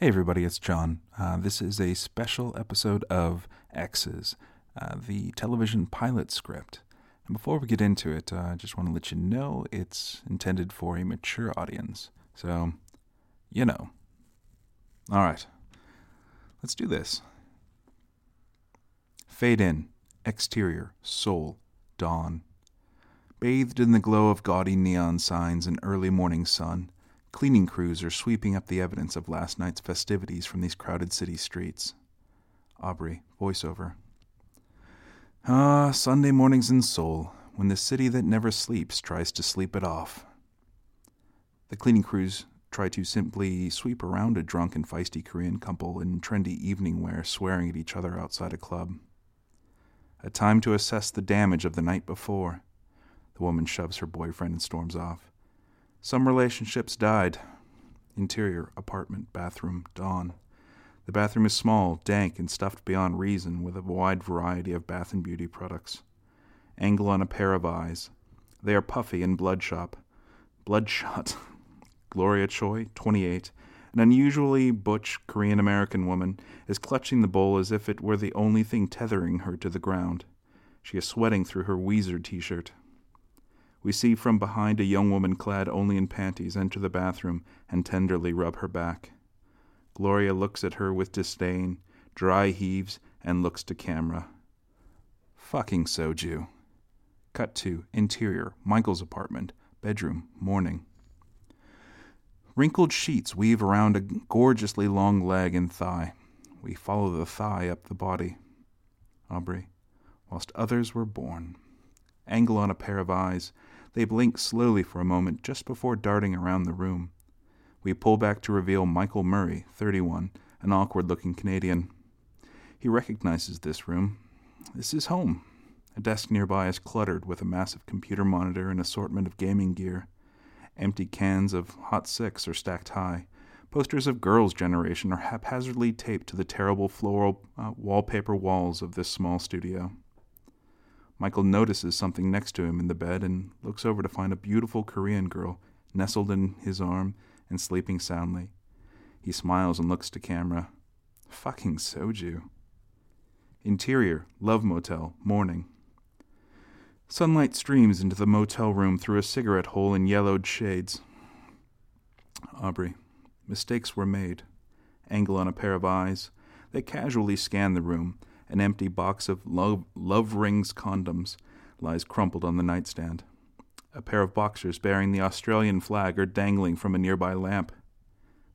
Hey, everybody, it's John. Uh, this is a special episode of X's, uh, the television pilot script. And before we get into it, uh, I just want to let you know it's intended for a mature audience. So, you know. All right, let's do this. Fade in, exterior, Seoul, dawn. Bathed in the glow of gaudy neon signs and early morning sun, Cleaning crews are sweeping up the evidence of last night's festivities from these crowded city streets. Aubrey, voiceover. Ah, Sunday mornings in Seoul, when the city that never sleeps tries to sleep it off. The cleaning crews try to simply sweep around a drunk and feisty Korean couple in trendy evening wear swearing at each other outside a club. A time to assess the damage of the night before. The woman shoves her boyfriend and storms off. Some relationships died. Interior, apartment, bathroom, dawn. The bathroom is small, dank, and stuffed beyond reason with a wide variety of bath and beauty products. Angle on a pair of eyes. They are puffy and bloodshot. Bloodshot. Gloria Choi, 28, an unusually butch Korean American woman, is clutching the bowl as if it were the only thing tethering her to the ground. She is sweating through her Weezer t shirt. We see from behind a young woman clad only in panties enter the bathroom and tenderly rub her back. Gloria looks at her with disdain, dry heaves, and looks to camera. Fucking Soju. Cut to interior, Michael's apartment, bedroom, morning. Wrinkled sheets weave around a gorgeously long leg and thigh. We follow the thigh up the body. Aubrey, whilst others were born. Angle on a pair of eyes, they blink slowly for a moment just before darting around the room. We pull back to reveal Michael Murray, 31, an awkward looking Canadian. He recognizes this room. This is home. A desk nearby is cluttered with a massive computer monitor and assortment of gaming gear. Empty cans of Hot Six are stacked high. Posters of Girls' Generation are haphazardly taped to the terrible floral uh, wallpaper walls of this small studio. Michael notices something next to him in the bed and looks over to find a beautiful Korean girl nestled in his arm and sleeping soundly. He smiles and looks to camera. Fucking soju. Interior, Love Motel, morning. Sunlight streams into the motel room through a cigarette hole in yellowed shades. Aubrey. Mistakes were made. Angle on a pair of eyes. They casually scan the room an empty box of love, love rings condoms lies crumpled on the nightstand. A pair of boxers bearing the Australian flag are dangling from a nearby lamp.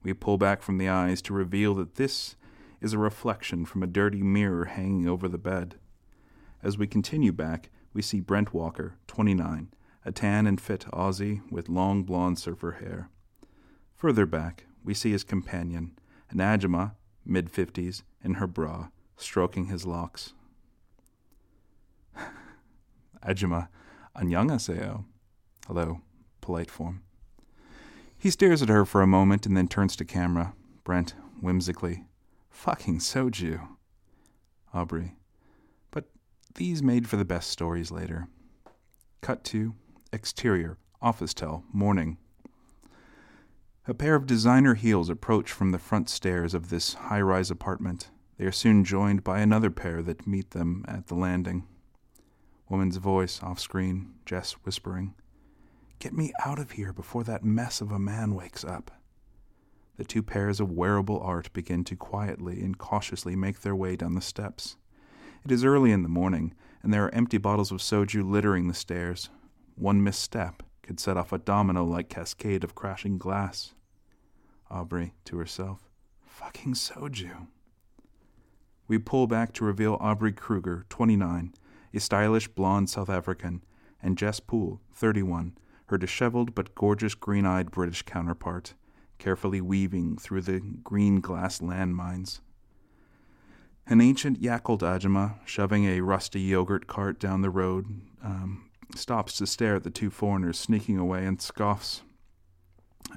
We pull back from the eyes to reveal that this is a reflection from a dirty mirror hanging over the bed. As we continue back, we see Brent Walker, 29, a tan and fit Aussie with long blonde surfer hair. Further back, we see his companion, an Ajima, mid 50s, in her bra, stroking his locks. Ajima, annyeonghaseyo. Hello, polite form. He stares at her for a moment and then turns to camera. Brent, whimsically. Fucking soju. Aubrey. But these made for the best stories later. Cut to exterior, officetel, morning. A pair of designer heels approach from the front stairs of this high rise apartment. They are soon joined by another pair that meet them at the landing. Woman's voice off screen, Jess whispering, Get me out of here before that mess of a man wakes up. The two pairs of wearable art begin to quietly and cautiously make their way down the steps. It is early in the morning, and there are empty bottles of soju littering the stairs. One misstep could set off a domino like cascade of crashing glass. Aubrey, to herself, fucking soju. We pull back to reveal Aubrey Kruger, 29, a stylish blonde South African, and Jess Poole, 31, her disheveled but gorgeous green eyed British counterpart, carefully weaving through the green glass landmines. An ancient Yakult Ajima, shoving a rusty yogurt cart down the road, um, stops to stare at the two foreigners sneaking away and scoffs.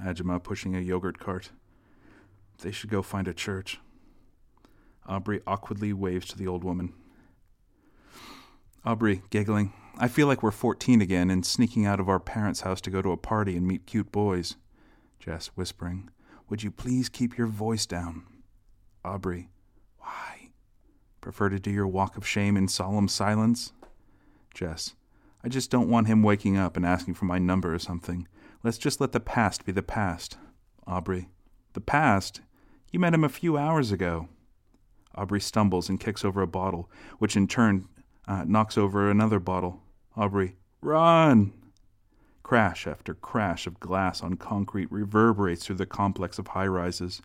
Ajima pushing a yogurt cart. They should go find a church. Aubrey awkwardly waves to the old woman. Aubrey, giggling. I feel like we're 14 again and sneaking out of our parents' house to go to a party and meet cute boys. Jess, whispering. would you please keep your voice down? Aubrey, why? Prefer to do your walk of shame in solemn silence? Jess, I just don't want him waking up and asking for my number or something. Let's just let the past be the past. Aubrey, the past? You met him a few hours ago. Aubrey stumbles and kicks over a bottle, which in turn uh, knocks over another bottle. Aubrey, run! Crash after crash of glass on concrete reverberates through the complex of high rises.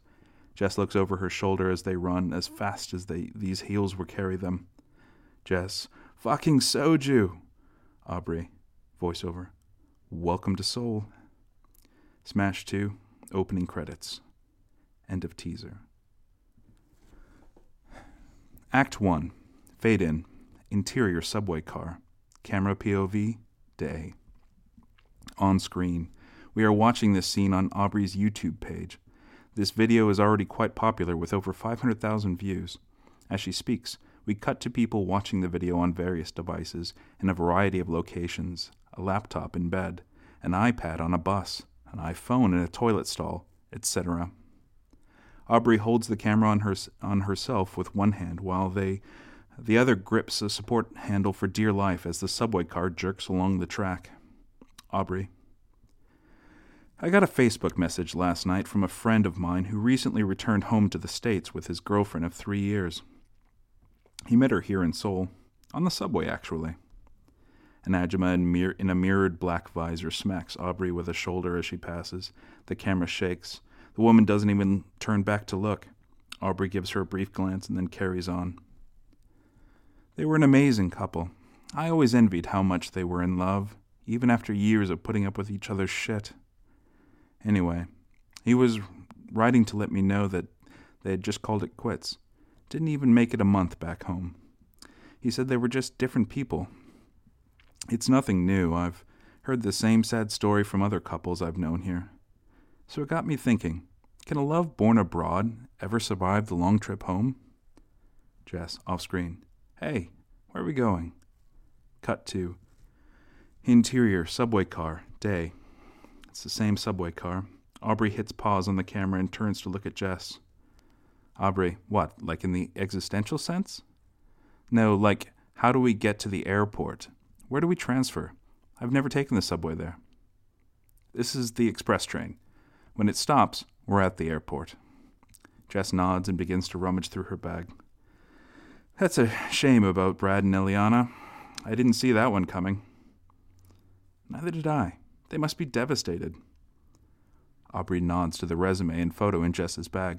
Jess looks over her shoulder as they run as fast as they, these heels will carry them. Jess, fucking soju! Aubrey, voiceover. Welcome to Seoul. Smash 2, opening credits. End of teaser. Act 1, fade in, interior subway car, camera POV, day. On screen, we are watching this scene on Aubrey's YouTube page. This video is already quite popular with over 500,000 views. As she speaks, we cut to people watching the video on various devices in a variety of locations a laptop in bed, an iPad on a bus, an iPhone in a toilet stall, etc. Aubrey holds the camera on, her, on herself with one hand while they, the other grips a support handle for dear life as the subway car jerks along the track. Aubrey. I got a Facebook message last night from a friend of mine who recently returned home to the States with his girlfriend of three years. He met her here in Seoul, on the subway actually. An Ajima in, mir- in a mirrored black visor smacks Aubrey with a shoulder as she passes. The camera shakes. The woman doesn't even turn back to look. Aubrey gives her a brief glance and then carries on. They were an amazing couple. I always envied how much they were in love, even after years of putting up with each other's shit. Anyway, he was writing to let me know that they had just called it quits. Didn't even make it a month back home. He said they were just different people. It's nothing new. I've heard the same sad story from other couples I've known here. So it got me thinking can a love born abroad ever survive the long trip home? Jess, off screen. Hey, where are we going? Cut to interior subway car, day. It's the same subway car. Aubrey hits pause on the camera and turns to look at Jess. Aubrey, what, like in the existential sense? No, like, how do we get to the airport? Where do we transfer? I've never taken the subway there. This is the express train. When it stops, we're at the airport. Jess nods and begins to rummage through her bag. That's a shame about Brad and Eliana. I didn't see that one coming. Neither did I. They must be devastated. Aubrey nods to the resume and photo in Jess's bag.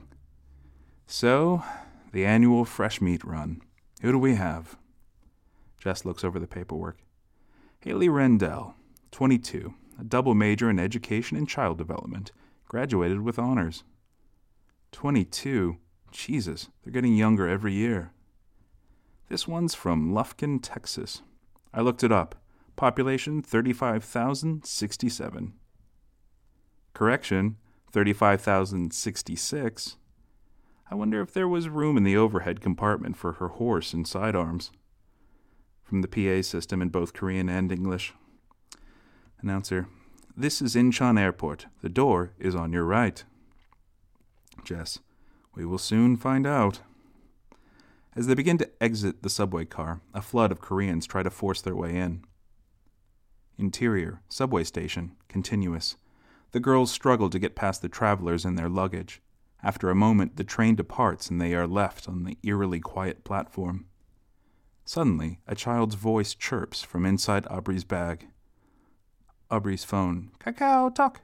So, the annual fresh meat run. Who do we have? Jess looks over the paperwork. Haley Rendell, 22, a double major in education and child development, graduated with honors. 22? Jesus, they're getting younger every year. This one's from Lufkin, Texas. I looked it up. Population 35,067. Correction, 35,066. I wonder if there was room in the overhead compartment for her horse and sidearms. From the PA system in both Korean and English. Announcer, this is Incheon Airport. The door is on your right. Jess, we will soon find out. As they begin to exit the subway car, a flood of Koreans try to force their way in. Interior, subway station, continuous. The girls struggle to get past the travelers and their luggage. After a moment, the train departs and they are left on the eerily quiet platform. Suddenly, a child's voice chirps from inside Aubrey's bag. Aubrey's phone. Kakao talk.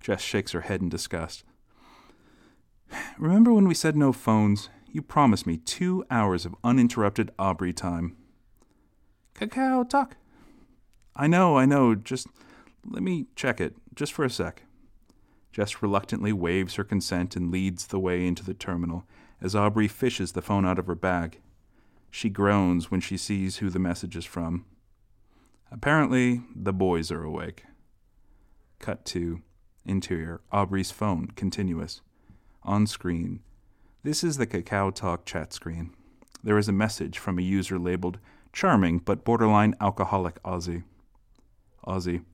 Jess shakes her head in disgust. Remember when we said no phones? You promised me two hours of uninterrupted Aubrey time. Kakao talk. I know, I know. Just let me check it, just for a sec. Jess reluctantly waves her consent and leads the way into the terminal as Aubrey fishes the phone out of her bag. She groans when she sees who the message is from. Apparently, the boys are awake. Cut to interior, Aubrey's phone, continuous. On screen. This is the Kakao Talk chat screen. There is a message from a user labeled Charming but borderline alcoholic Aussie. Aussie.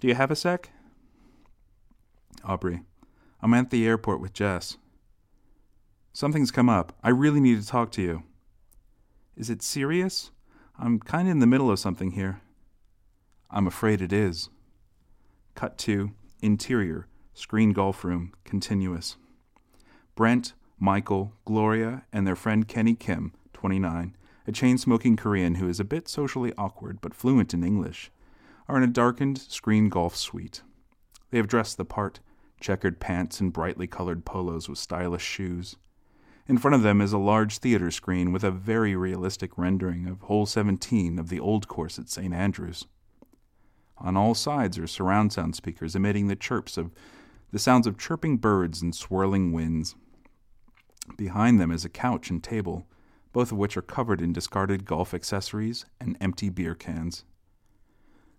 Do you have a sec? Aubrey. I'm at the airport with Jess. Something's come up. I really need to talk to you. Is it serious? I'm kind of in the middle of something here. I'm afraid it is. Cut to interior, screen golf room, continuous. Brent, Michael, Gloria, and their friend Kenny Kim, 29, a chain smoking Korean who is a bit socially awkward but fluent in English, are in a darkened screen golf suite. They have dressed the part checkered pants and brightly colored polos with stylish shoes. In front of them is a large theater screen with a very realistic rendering of hole 17 of the old course at St. Andrews. On all sides are surround sound speakers emitting the chirps of the sounds of chirping birds and swirling winds. Behind them is a couch and table, both of which are covered in discarded golf accessories and empty beer cans.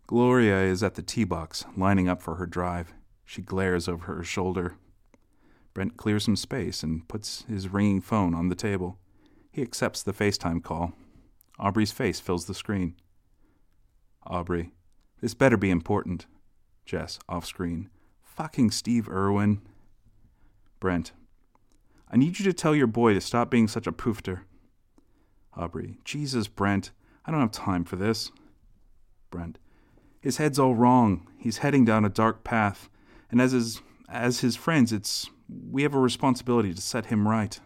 Gloria is at the tee box, lining up for her drive. She glares over her shoulder. Brent clears some space and puts his ringing phone on the table. He accepts the FaceTime call. Aubrey's face fills the screen. Aubrey, this better be important. Jess, off screen. Fucking Steve Irwin. Brent, I need you to tell your boy to stop being such a poofter. Aubrey, Jesus, Brent, I don't have time for this. Brent, his head's all wrong. He's heading down a dark path, and as his as his friends, it's we have a responsibility to set him right.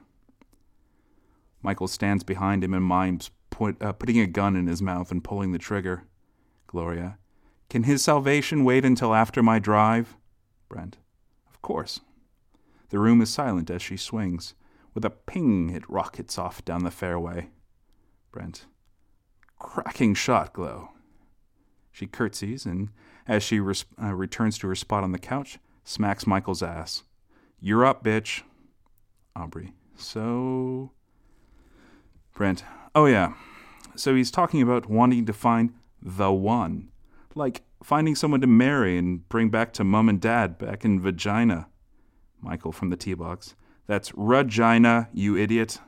Michael stands behind him and mimes uh, putting a gun in his mouth and pulling the trigger. Gloria, can his salvation wait until after my drive? Brent, of course. The room is silent as she swings. With a ping, it rockets off down the fairway. Brent, cracking shot, Glow. She curtsies and, as she res- uh, returns to her spot on the couch, smacks Michael's ass. You're up, bitch. Aubrey. So. Brent. Oh, yeah. So he's talking about wanting to find the one. Like finding someone to marry and bring back to mom and dad back in vagina. Michael from the tee box. That's Regina, you idiot.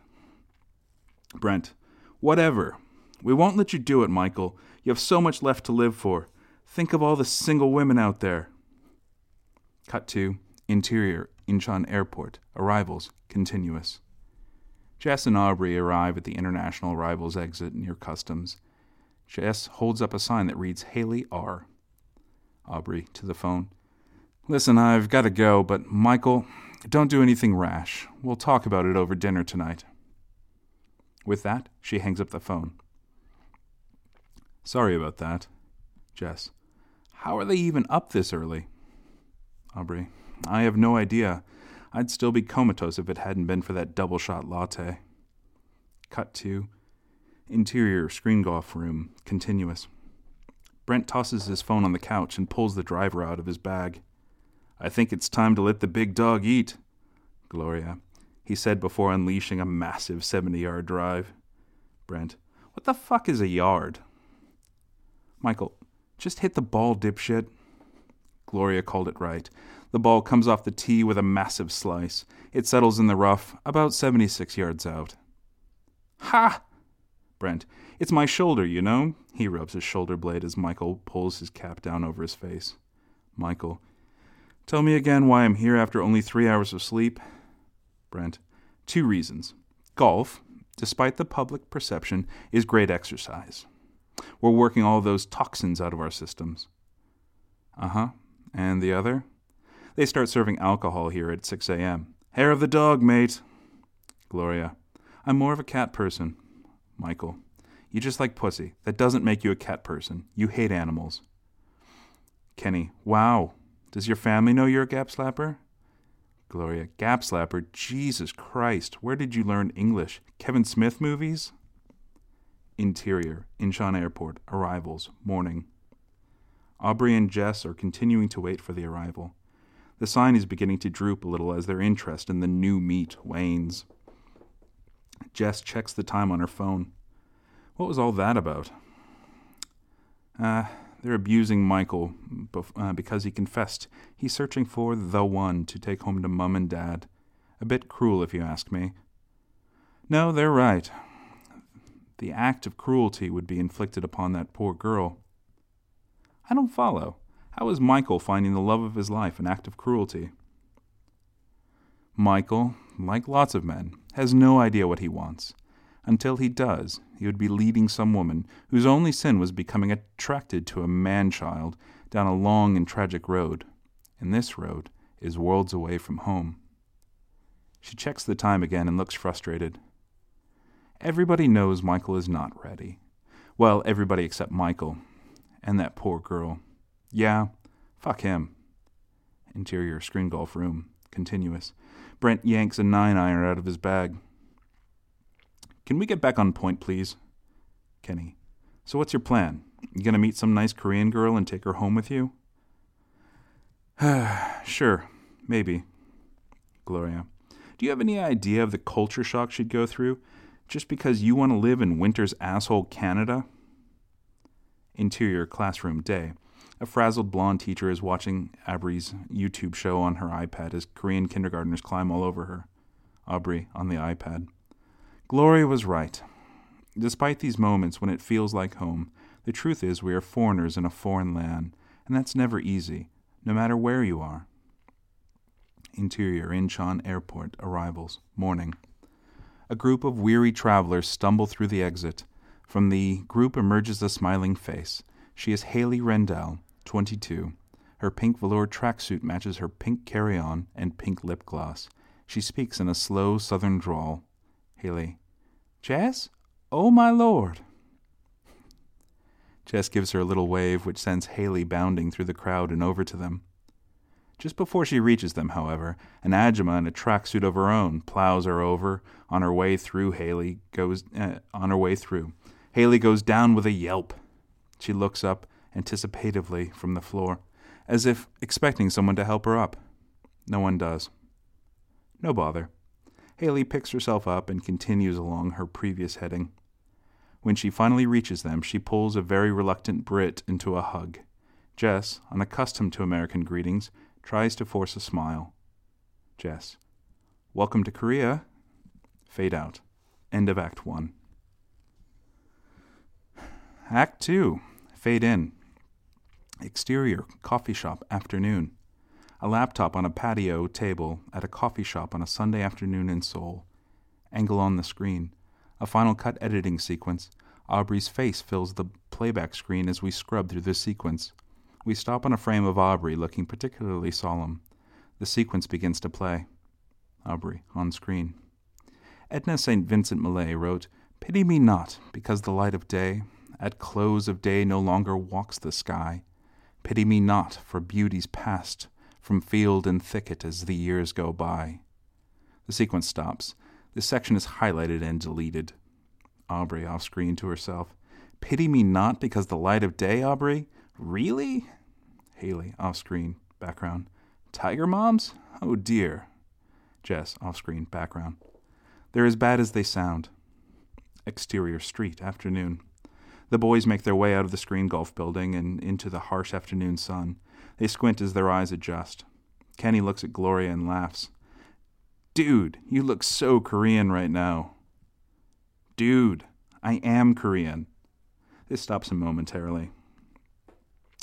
Brent. Whatever. We won't let you do it, Michael. You have so much left to live for. Think of all the single women out there. Cut to Interior, Incheon Airport. Arrivals, continuous. Jess and Aubrey arrive at the international arrivals exit near customs. Jess holds up a sign that reads Haley R. Aubrey to the phone. Listen, I've got to go, but Michael, don't do anything rash. We'll talk about it over dinner tonight. With that, she hangs up the phone. Sorry about that. Jess. How are they even up this early? Aubrey. I have no idea. I'd still be comatose if it hadn't been for that double shot latte. Cut to interior screen golf room, continuous. Brent tosses his phone on the couch and pulls the driver out of his bag. I think it's time to let the big dog eat. Gloria, he said before unleashing a massive 70 yard drive. Brent, what the fuck is a yard? Michael, just hit the ball, dipshit. Gloria called it right. The ball comes off the tee with a massive slice. It settles in the rough, about 76 yards out. Ha! Brent. It's my shoulder, you know. He rubs his shoulder blade as Michael pulls his cap down over his face. Michael. Tell me again why I'm here after only three hours of sleep. Brent. Two reasons. Golf, despite the public perception, is great exercise. We're working all those toxins out of our systems. Uh huh. And the other? They start serving alcohol here at 6 a.m. Hair of the dog, mate. Gloria. I'm more of a cat person. Michael. You just like pussy. That doesn't make you a cat person. You hate animals. Kenny. Wow. Does your family know you're a gap slapper? Gloria. Gap slapper? Jesus Christ. Where did you learn English? Kevin Smith movies? Interior. Incheon Airport. Arrivals. Morning. Aubrey and Jess are continuing to wait for the arrival. The sign is beginning to droop a little as their interest in the new meat wanes. Jess checks the time on her phone. What was all that about? Uh, they're abusing Michael bef- uh, because he confessed he's searching for the one to take home to mum and dad. A bit cruel, if you ask me. No, they're right. The act of cruelty would be inflicted upon that poor girl. I don't follow. How is Michael finding the love of his life an act of cruelty? Michael, like lots of men, has no idea what he wants. Until he does, he would be leading some woman whose only sin was becoming attracted to a man child down a long and tragic road. And this road is worlds away from home. She checks the time again and looks frustrated. Everybody knows Michael is not ready. Well, everybody except Michael. And that poor girl. Yeah, fuck him. Interior screen golf room. Continuous. Brent yanks a nine iron out of his bag. Can we get back on point, please? Kenny. So what's your plan? You gonna meet some nice Korean girl and take her home with you? sure, maybe. Gloria. Do you have any idea of the culture shock she'd go through just because you want to live in winter's asshole Canada? Interior classroom day. A frazzled blonde teacher is watching Aubrey's YouTube show on her iPad as Korean kindergartners climb all over her. Aubrey on the iPad. Gloria was right. Despite these moments when it feels like home, the truth is we are foreigners in a foreign land, and that's never easy, no matter where you are. Interior Incheon Airport arrivals, morning. A group of weary travelers stumble through the exit. From the group emerges a smiling face. She is Haley Rendell, 22. Her pink velour tracksuit matches her pink carry on and pink lip gloss. She speaks in a slow southern drawl. Haley. Jess? Oh, my lord. Jess gives her a little wave, which sends Haley bounding through the crowd and over to them. Just before she reaches them, however, an Ajumma in a tracksuit of her own plows her over. On her way through, Haley goes uh, on her way through. Haley goes down with a yelp. She looks up anticipatively from the floor, as if expecting someone to help her up. No one does. No bother. Haley picks herself up and continues along her previous heading. When she finally reaches them, she pulls a very reluctant Brit into a hug. Jess, unaccustomed to American greetings, tries to force a smile. Jess. Welcome to Korea. Fade out. End of Act 1. Act 2. Fade in. Exterior, coffee shop, afternoon. A laptop on a patio table at a coffee shop on a Sunday afternoon in Seoul. Angle on the screen. A final cut editing sequence. Aubrey's face fills the playback screen as we scrub through the sequence. We stop on a frame of Aubrey looking particularly solemn. The sequence begins to play. Aubrey, on screen. Edna St. Vincent Millay wrote, Pity me not, because the light of day, at close of day, no longer walks the sky. Pity me not, for beauties past, from field and thicket as the years go by. The sequence stops. This section is highlighted and deleted. Aubrey off screen to herself. Pity me not because the light of day, Aubrey? Really? Haley, off screen, background. Tiger moms? Oh dear. Jess, off screen, background. They're as bad as they sound. Exterior street, afternoon. The boys make their way out of the screen golf building and into the harsh afternoon sun. They squint as their eyes adjust. Kenny looks at Gloria and laughs. Dude, you look so Korean right now. Dude, I am Korean. This stops him momentarily.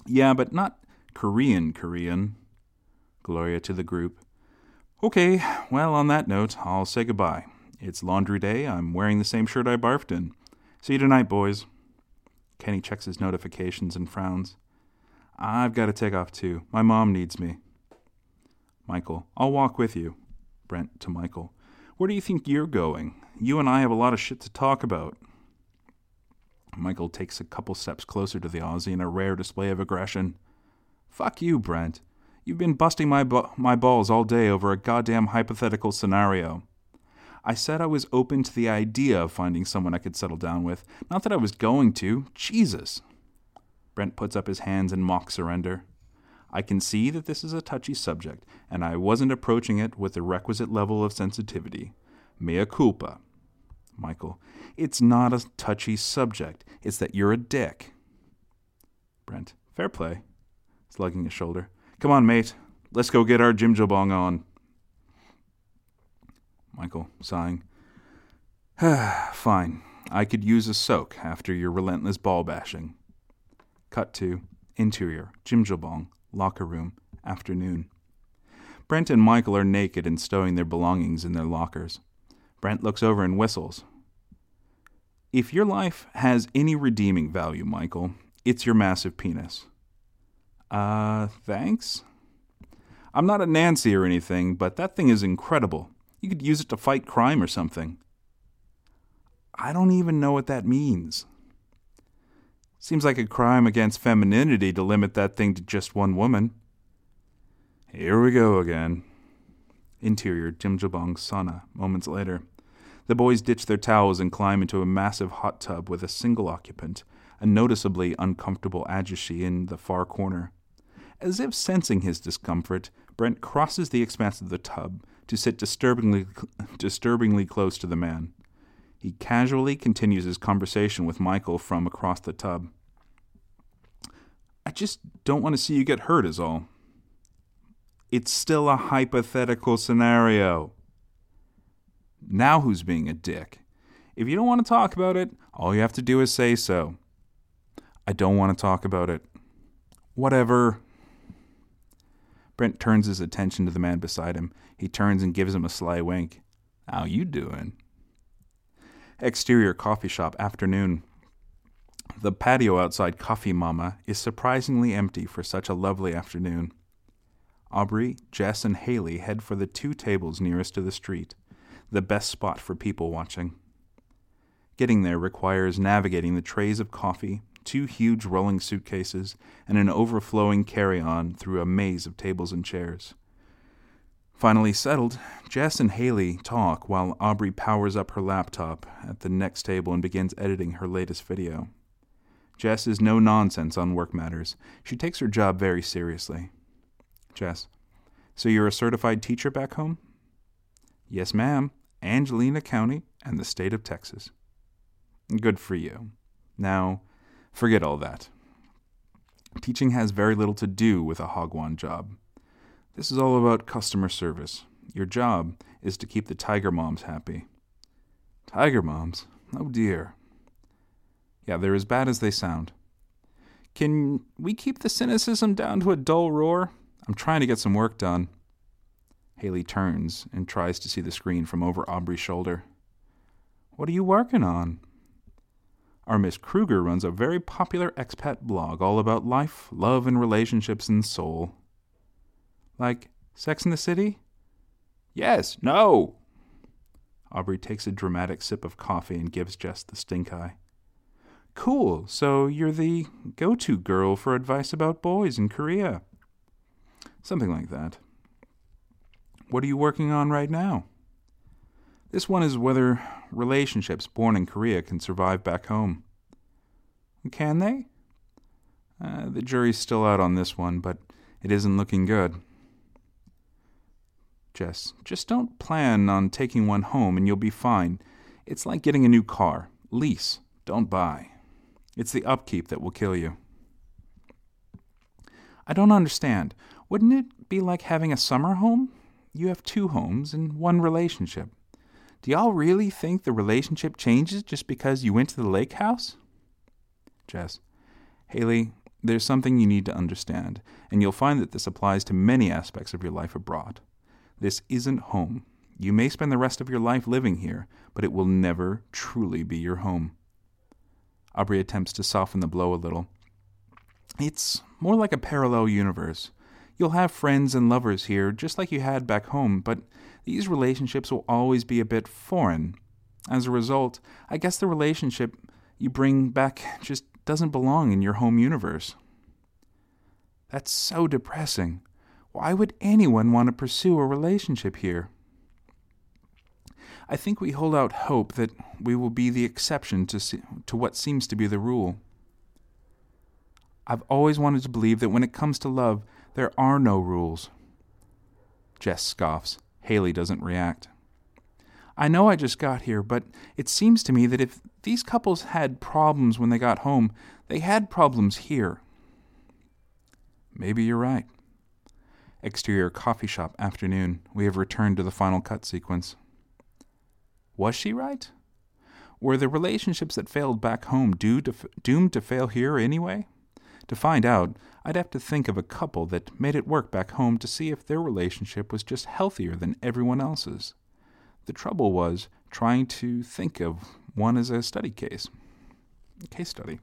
Yeah, but not Korean Korean. Gloria to the group. Okay, well, on that note, I'll say goodbye. It's laundry day. I'm wearing the same shirt I barfed in. See you tonight, boys. Kenny checks his notifications and frowns. I've got to take off too. My mom needs me. Michael, I'll walk with you. Brent to Michael. Where do you think you're going? You and I have a lot of shit to talk about. Michael takes a couple steps closer to the Aussie in a rare display of aggression. Fuck you, Brent. You've been busting my, bu- my balls all day over a goddamn hypothetical scenario. I said I was open to the idea of finding someone I could settle down with, not that I was going to. Jesus. Brent puts up his hands in mock surrender. I can see that this is a touchy subject, and I wasn't approaching it with the requisite level of sensitivity. Mea culpa. Michael. It's not a touchy subject. It's that you're a dick. Brent. Fair play slugging his shoulder. Come on, mate. Let's go get our Jim jjimjilbang on. Michael, sighing. Fine. I could use a soak after your relentless ball bashing. Cut to interior, jjimjilbang, locker room, afternoon. Brent and Michael are naked and stowing their belongings in their lockers. Brent looks over and whistles. If your life has any redeeming value, Michael, it's your massive penis. Uh, thanks? I'm not a Nancy or anything, but that thing is incredible. You could use it to fight crime or something. I don't even know what that means. Seems like a crime against femininity to limit that thing to just one woman. Here we go again. Interior Jim Jjimjilbang's sauna, moments later. The boys ditch their towels and climb into a massive hot tub with a single occupant, a noticeably uncomfortable ajushi in the far corner. As if sensing his discomfort, Brent crosses the expanse of the tub to sit disturbingly, disturbingly close to the man. He casually continues his conversation with Michael from across the tub. I just don't want to see you get hurt, is all. It's still a hypothetical scenario. Now who's being a dick? If you don't want to talk about it, all you have to do is say so. I don't want to talk about it. Whatever. Brent turns his attention to the man beside him. He turns and gives him a sly wink. How you doing? Exterior coffee shop afternoon. The patio outside Coffee Mama is surprisingly empty for such a lovely afternoon. Aubrey, Jess, and Haley head for the two tables nearest to the street, the best spot for people watching. Getting there requires navigating the trays of coffee, two huge rolling suitcases, and an overflowing carry on through a maze of tables and chairs. Finally settled, Jess and Haley talk while Aubrey powers up her laptop at the next table and begins editing her latest video. Jess is no nonsense on work matters. She takes her job very seriously. Jess, so you're a certified teacher back home? Yes, ma'am. Angelina County and the state of Texas. Good for you. Now, Forget all that. Teaching has very little to do with a hogwan job. This is all about customer service. Your job is to keep the tiger moms happy. Tiger moms? Oh dear. Yeah, they're as bad as they sound. Can we keep the cynicism down to a dull roar? I'm trying to get some work done. Haley turns and tries to see the screen from over Aubrey's shoulder. What are you working on? Our Miss Kruger runs a very popular expat blog all about life, love, and relationships and Seoul. Like Sex in the City? Yes, no! Aubrey takes a dramatic sip of coffee and gives Jess the stink eye. Cool, so you're the go to girl for advice about boys in Korea. Something like that. What are you working on right now? This one is whether relationships born in Korea can survive back home. Can they? Uh, the jury's still out on this one, but it isn't looking good. Jess, just don't plan on taking one home and you'll be fine. It's like getting a new car. Lease, don't buy. It's the upkeep that will kill you. I don't understand. Wouldn't it be like having a summer home? You have two homes and one relationship. Do y'all really think the relationship changes just because you went to the lake house? Jess. Haley, there's something you need to understand, and you'll find that this applies to many aspects of your life abroad. This isn't home. You may spend the rest of your life living here, but it will never truly be your home. Aubrey attempts to soften the blow a little. It's more like a parallel universe. You'll have friends and lovers here, just like you had back home, but these relationships will always be a bit foreign. As a result, I guess the relationship you bring back just doesn't belong in your home universe. That's so depressing. Why would anyone want to pursue a relationship here? I think we hold out hope that we will be the exception to, to what seems to be the rule. I've always wanted to believe that when it comes to love, there are no rules. Jess scoffs. Haley doesn't react. I know I just got here, but it seems to me that if these couples had problems when they got home, they had problems here. Maybe you're right. Exterior coffee shop afternoon. We have returned to the final cut sequence. Was she right? Were the relationships that failed back home due to, doomed to fail here anyway? To find out, I'd have to think of a couple that made it work back home to see if their relationship was just healthier than everyone else's. The trouble was trying to think of one as a study case. A Case study.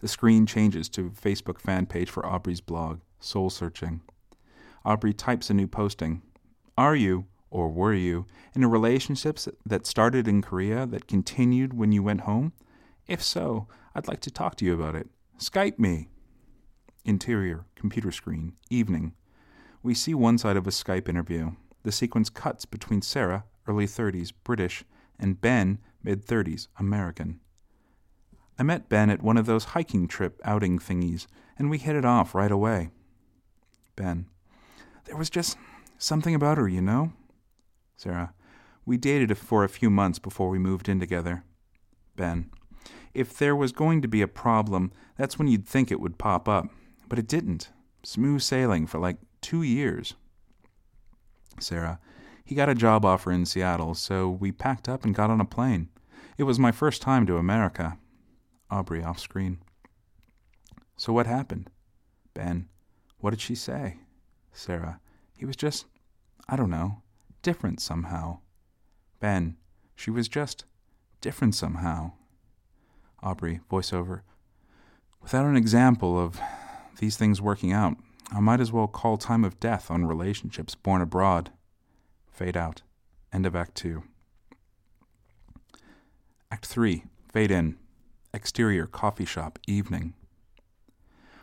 The screen changes to Facebook fan page for Aubrey's blog, Soul Searching. Aubrey types a new posting. Are you, or were you, in a relationship that started in Korea that continued when you went home? If so, I'd like to talk to you about it. Skype me. Interior, computer screen, evening. We see one side of a Skype interview. The sequence cuts between Sarah, early 30s, British, and Ben, mid 30s, American. I met Ben at one of those hiking trip outing thingies, and we hit it off right away. Ben. There was just something about her, you know? Sarah. We dated for a few months before we moved in together. Ben. If there was going to be a problem, that's when you'd think it would pop up. But it didn't. Smooth sailing for like two years. Sarah. He got a job offer in Seattle, so we packed up and got on a plane. It was my first time to America. Aubrey off screen. So what happened? Ben. What did she say? Sarah. He was just, I don't know, different somehow. Ben. She was just different somehow. Aubrey, voiceover. Without an example of these things working out, I might as well call time of death on relationships born abroad. Fade out. End of Act 2. Act 3. Fade in. Exterior coffee shop, evening.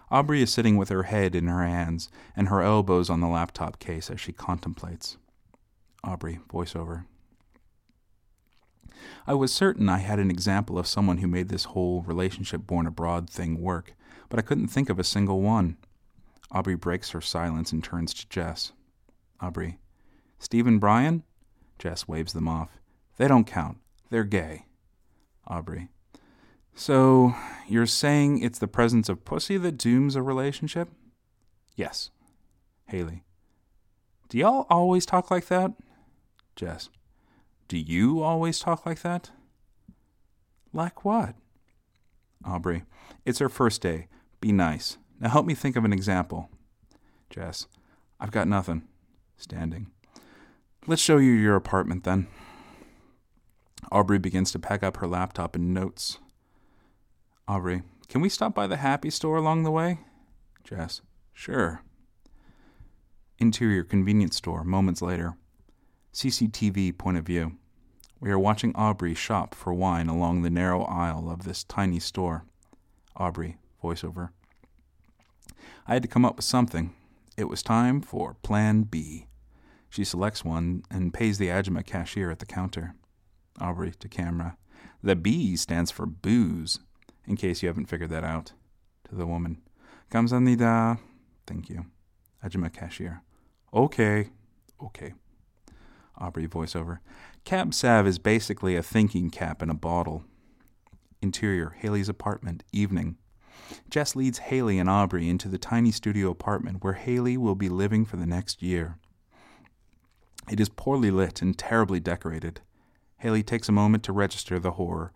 Aubrey is sitting with her head in her hands and her elbows on the laptop case as she contemplates. Aubrey, voiceover. I was certain I had an example of someone who made this whole relationship born abroad thing work, but I couldn't think of a single one. Aubrey breaks her silence and turns to Jess. Aubrey. Steve and Brian? Jess waves them off. They don't count. They're gay. Aubrey. So, you're saying it's the presence of pussy that dooms a relationship? Yes. Haley. Do y'all always talk like that? Jess. Do you always talk like that? Like what? Aubrey. It's her first day. Be nice. Now help me think of an example. Jess. I've got nothing. Standing. Let's show you your apartment then. Aubrey begins to pack up her laptop and notes. Aubrey, can we stop by the Happy Store along the way? Jess, sure. Interior convenience store, moments later. CCTV point of view. We are watching Aubrey shop for wine along the narrow aisle of this tiny store. Aubrey, voiceover. I had to come up with something. It was time for Plan B. She selects one and pays the Ajima cashier at the counter. Aubrey to camera. The B stands for booze, in case you haven't figured that out. To the woman. Kamsanida. Uh, thank you. Ajima cashier. Okay. Okay. Aubrey voiceover. Cab Sav is basically a thinking cap in a bottle. Interior Haley's apartment, evening. Jess leads Haley and Aubrey into the tiny studio apartment where Haley will be living for the next year. It is poorly lit and terribly decorated. Haley takes a moment to register the horror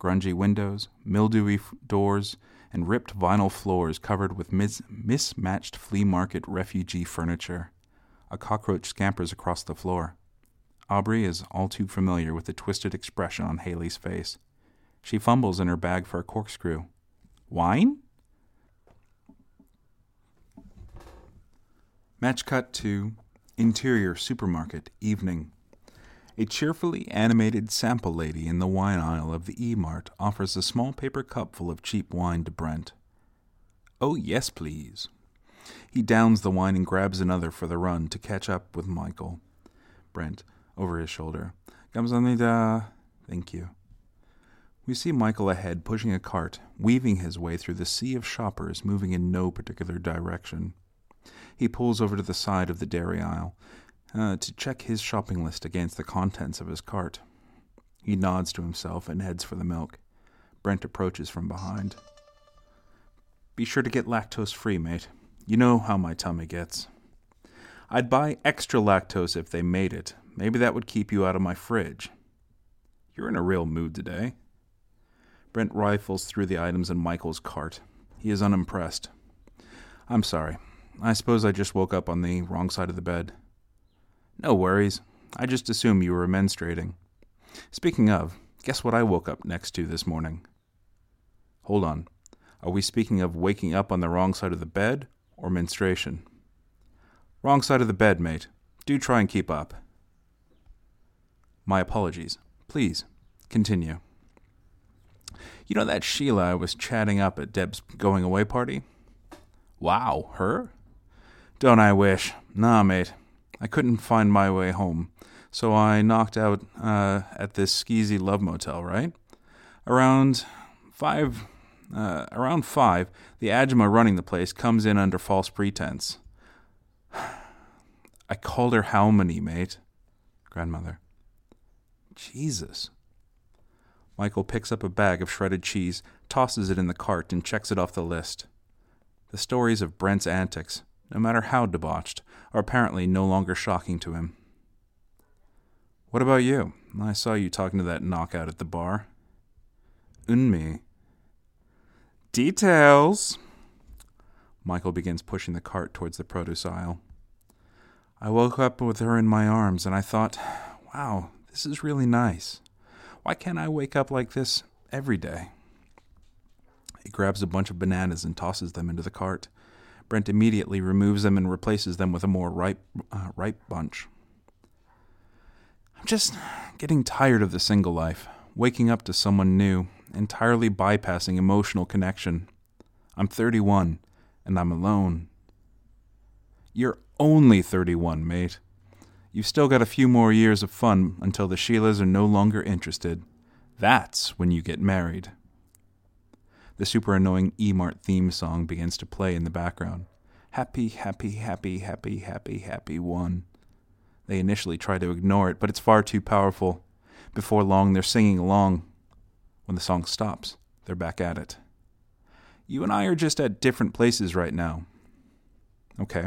grungy windows, mildewy f- doors, and ripped vinyl floors covered with mis- mismatched flea market refugee furniture. A cockroach scampers across the floor. Aubrey is all too familiar with the twisted expression on Haley's face. She fumbles in her bag for a corkscrew. Wine? Match cut to Interior Supermarket, Evening. A cheerfully animated sample lady in the wine aisle of the E Mart offers a small paper cup full of cheap wine to Brent. Oh, yes, please. He downs the wine and grabs another for the run to catch up with Michael. Brent, over his shoulder. Comes on. Uh, thank you. We see Michael ahead pushing a cart, weaving his way through the sea of shoppers moving in no particular direction. He pulls over to the side of the dairy aisle, uh, to check his shopping list against the contents of his cart. He nods to himself and heads for the milk. Brent approaches from behind. Be sure to get lactose free, mate. You know how my tummy gets. I'd buy extra lactose if they made it. Maybe that would keep you out of my fridge. You're in a real mood today. Brent rifles through the items in Michael's cart. He is unimpressed. I'm sorry. I suppose I just woke up on the wrong side of the bed. No worries. I just assumed you were menstruating. Speaking of, guess what I woke up next to this morning? Hold on. Are we speaking of waking up on the wrong side of the bed or menstruation? Wrong side of the bed, mate. Do try and keep up. My apologies. Please, continue. You know that Sheila I was chatting up at Deb's going away party? Wow, her? Don't I wish? Nah, mate. I couldn't find my way home, so I knocked out uh, at this skeezy love motel, right? Around five, uh, around five, the Ajumma running the place comes in under false pretense. I called her Halmony, mate. Grandmother. Jesus. Michael picks up a bag of shredded cheese, tosses it in the cart, and checks it off the list. The stories of Brent's antics, no matter how debauched, are apparently no longer shocking to him. What about you? I saw you talking to that knockout at the bar. Unmi. Details. Michael begins pushing the cart towards the produce aisle. I woke up with her in my arms and I thought, wow, this is really nice. Why can't I wake up like this every day? He grabs a bunch of bananas and tosses them into the cart. Brent immediately removes them and replaces them with a more ripe, uh, ripe bunch. I'm just getting tired of the single life, waking up to someone new, entirely bypassing emotional connection. I'm 31, and I'm alone. You're only 31, mate. You've still got a few more years of fun until the Sheilas are no longer interested. That's when you get married. The super annoying E-Mart theme song begins to play in the background. Happy, happy, happy, happy, happy, happy one. They initially try to ignore it, but it's far too powerful. Before long, they're singing along. When the song stops, they're back at it. You and I are just at different places right now. Okay.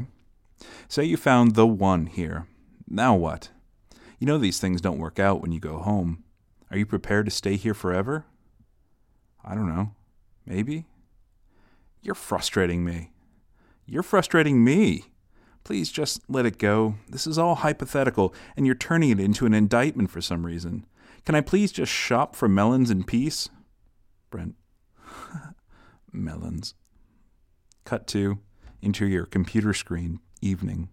Say you found the one here. Now what? You know these things don't work out when you go home. Are you prepared to stay here forever? I don't know. Maybe? You're frustrating me. You're frustrating me. Please just let it go. This is all hypothetical, and you're turning it into an indictment for some reason. Can I please just shop for melons in peace? Brent. melons. Cut to into your computer screen, evening.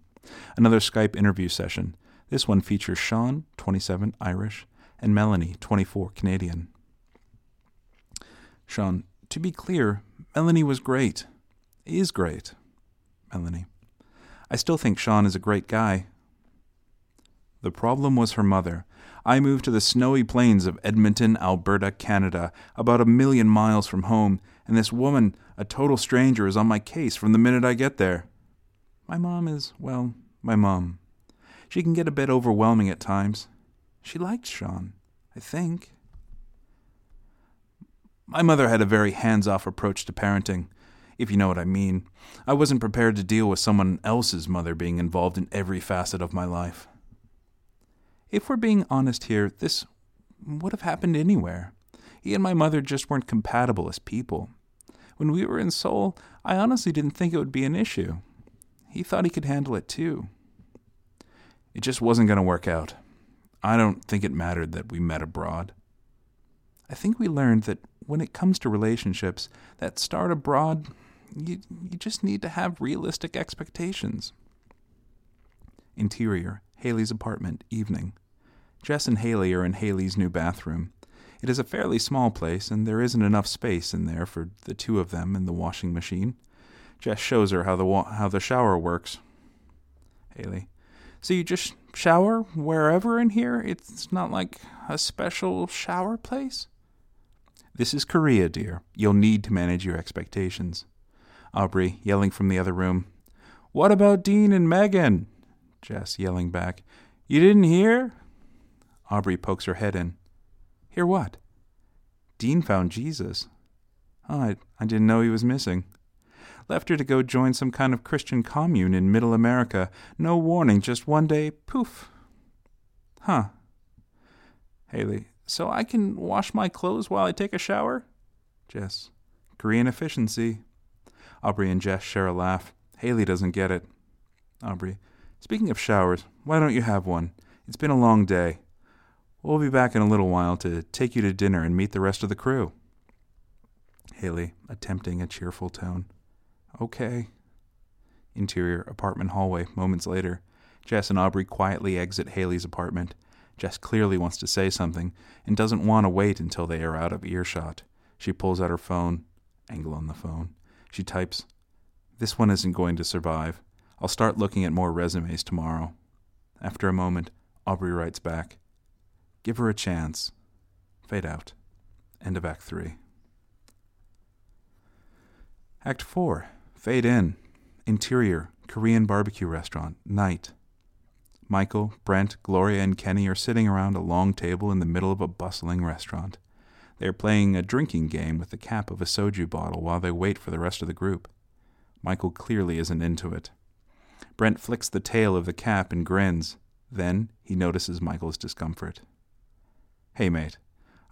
Another Skype interview session. This one features Sean, 27, Irish, and Melanie, 24, Canadian. Sean, to be clear, Melanie was great. Is great. Melanie. I still think Sean is a great guy. The problem was her mother. I moved to the snowy plains of Edmonton, Alberta, Canada, about a million miles from home, and this woman, a total stranger, is on my case from the minute I get there. My mom is, well, my mom. She can get a bit overwhelming at times. She liked Sean, I think. My mother had a very hands off approach to parenting, if you know what I mean. I wasn't prepared to deal with someone else's mother being involved in every facet of my life. If we're being honest here, this would have happened anywhere. He and my mother just weren't compatible as people. When we were in Seoul, I honestly didn't think it would be an issue. He thought he could handle it too. It just wasn't going to work out. I don't think it mattered that we met abroad. I think we learned that when it comes to relationships that start abroad, you, you just need to have realistic expectations. Interior Haley's apartment, evening. Jess and Haley are in Haley's new bathroom. It is a fairly small place, and there isn't enough space in there for the two of them and the washing machine. Jess shows her how the wa- how the shower works. Haley, so you just shower wherever in here? It's not like a special shower place? This is Korea, dear. You'll need to manage your expectations. Aubrey, yelling from the other room. What about Dean and Megan? Jess, yelling back. You didn't hear? Aubrey pokes her head in. Hear what? Dean found Jesus. Oh, I, I didn't know he was missing. Left her to go join some kind of Christian commune in Middle America. No warning, just one day, poof. Huh. Haley, so I can wash my clothes while I take a shower? Jess, Korean efficiency. Aubrey and Jess share a laugh. Haley doesn't get it. Aubrey, speaking of showers, why don't you have one? It's been a long day. We'll be back in a little while to take you to dinner and meet the rest of the crew. Haley, attempting a cheerful tone. Okay. Interior apartment hallway, moments later. Jess and Aubrey quietly exit Haley's apartment. Jess clearly wants to say something and doesn't want to wait until they are out of earshot. She pulls out her phone, angle on the phone. She types, This one isn't going to survive. I'll start looking at more resumes tomorrow. After a moment, Aubrey writes back, Give her a chance. Fade out. End of Act 3. Act 4. Fade in. Interior. Korean barbecue restaurant. Night. Michael, Brent, Gloria, and Kenny are sitting around a long table in the middle of a bustling restaurant. They are playing a drinking game with the cap of a soju bottle while they wait for the rest of the group. Michael clearly isn't into it. Brent flicks the tail of the cap and grins. Then he notices Michael's discomfort. Hey, mate.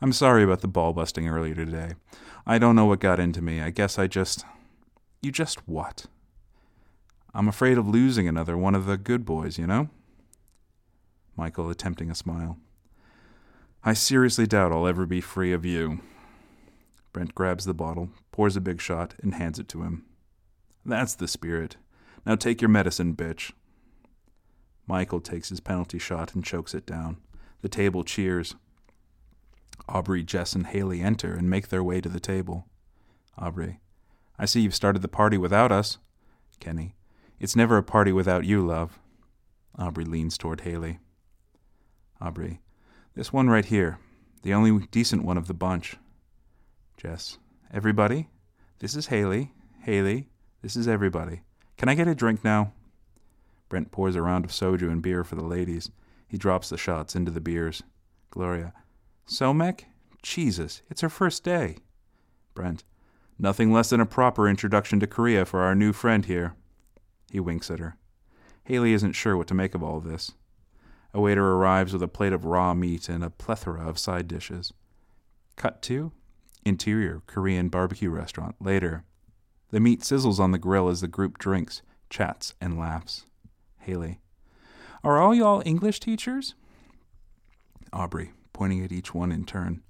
I'm sorry about the ball busting earlier today. I don't know what got into me. I guess I just. You just what? I'm afraid of losing another one of the good boys, you know? Michael, attempting a smile. I seriously doubt I'll ever be free of you. Brent grabs the bottle, pours a big shot, and hands it to him. That's the spirit. Now take your medicine, bitch. Michael takes his penalty shot and chokes it down. The table cheers. Aubrey, Jess, and Haley enter and make their way to the table. Aubrey. I see you've started the party without us. Kenny. It's never a party without you, love. Aubrey leans toward Haley. Aubrey. This one right here. The only decent one of the bunch. Jess. Everybody? This is Haley. Haley. This is everybody. Can I get a drink now? Brent pours a round of soju and beer for the ladies. He drops the shots into the beers. Gloria. Somek? Jesus, it's her first day. Brent. Nothing less than a proper introduction to Korea for our new friend here. He winks at her. Haley isn't sure what to make of all this. A waiter arrives with a plate of raw meat and a plethora of side dishes. Cut to interior Korean barbecue restaurant. Later, the meat sizzles on the grill as the group drinks, chats, and laughs. Haley, are all y'all English teachers? Aubrey, pointing at each one in turn.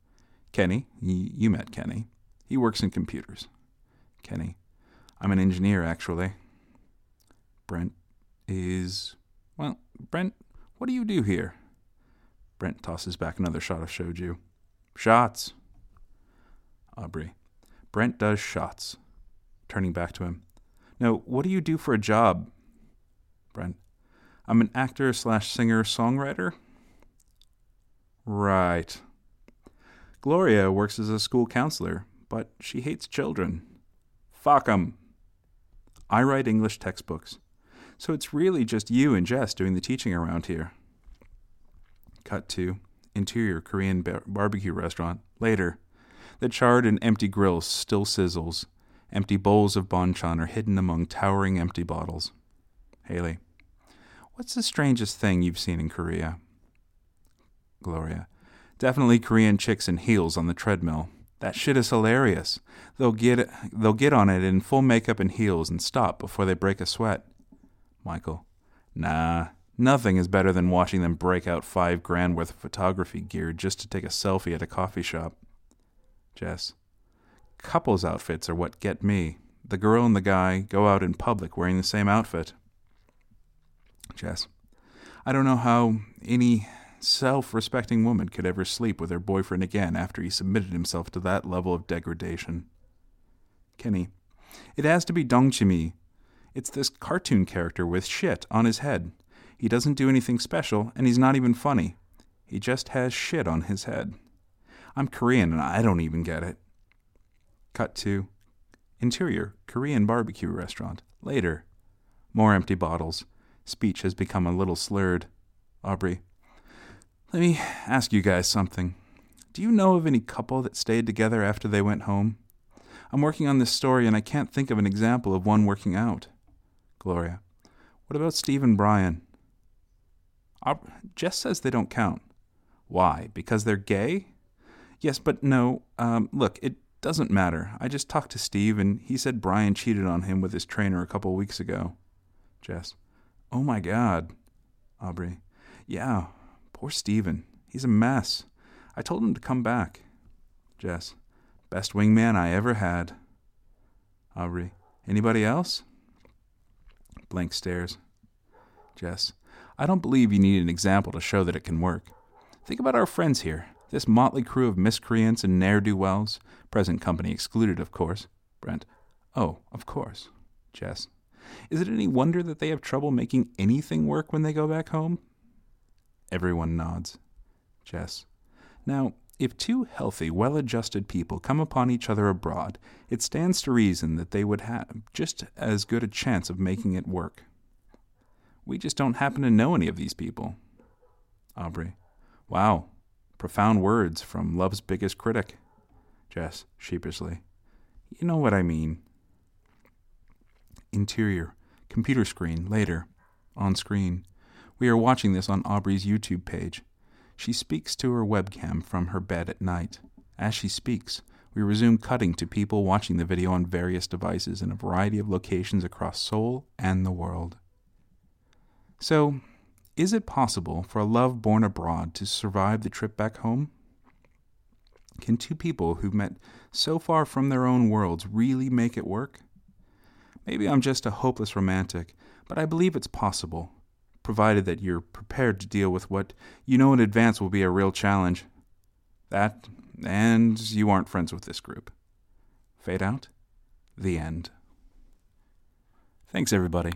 Kenny, y- you met Kenny. He works in computers. Kenny, I'm an engineer, actually. Brent is. Well, Brent what do you do here? Brent tosses back another shot of soju. Shots. Aubrey. Brent does shots. Turning back to him. No, what do you do for a job? Brent. I'm an actor slash singer songwriter. Right. Gloria works as a school counselor, but she hates children. Fuck 'em. I write English textbooks. So it's really just you and Jess doing the teaching around here. Cut to interior Korean bar- barbecue restaurant. Later, the charred and empty grill still sizzles. Empty bowls of banchan are hidden among towering empty bottles. Haley, what's the strangest thing you've seen in Korea? Gloria, definitely Korean chicks in heels on the treadmill. That shit is hilarious. They'll get they'll get on it in full makeup and heels and stop before they break a sweat. Michael. Nah, nothing is better than watching them break out five grand worth of photography gear just to take a selfie at a coffee shop. Jess. Couples outfits are what get me. The girl and the guy go out in public wearing the same outfit. Jess. I don't know how any self respecting woman could ever sleep with her boyfriend again after he submitted himself to that level of degradation. Kenny. It has to be Dong Chimi, it's this cartoon character with shit on his head. He doesn't do anything special, and he's not even funny. He just has shit on his head. I'm Korean, and I don't even get it. Cut to Interior Korean barbecue restaurant. Later. More empty bottles. Speech has become a little slurred. Aubrey. Let me ask you guys something. Do you know of any couple that stayed together after they went home? I'm working on this story and I can't think of an example of one working out. Gloria. What about Steve and Brian? Jess says they don't count. Why? Because they're gay? Yes, but no. Um, look, it Doesn't matter. I just talked to Steve, and he said Brian cheated on him with his trainer a couple weeks ago. Jess. Oh my god. Aubrey. Yeah, poor Steven. He's a mess. I told him to come back. Jess. Best wingman I ever had. Aubrey. Anybody else? Blank stares. Jess. I don't believe you need an example to show that it can work. Think about our friends here, this motley crew of miscreants and ne'er do wells, present company excluded, of course. Brent. Oh, of course. Jess. Is it any wonder that they have trouble making anything work when they go back home? Everyone nods. Jess. Now, if two healthy, well adjusted people come upon each other abroad, it stands to reason that they would have just as good a chance of making it work. We just don't happen to know any of these people. Aubrey. Wow. Profound words from love's biggest critic. Jess, sheepishly. You know what I mean. Interior. Computer screen. Later. On screen. We are watching this on Aubrey's YouTube page. She speaks to her webcam from her bed at night. As she speaks, we resume cutting to people watching the video on various devices in a variety of locations across Seoul and the world. So, is it possible for a love born abroad to survive the trip back home? Can two people who've met so far from their own worlds really make it work? Maybe I'm just a hopeless romantic, but I believe it's possible provided that you're prepared to deal with what you know in advance will be a real challenge. That, and you aren't friends with this group. Fade out. The end. Thanks, everybody.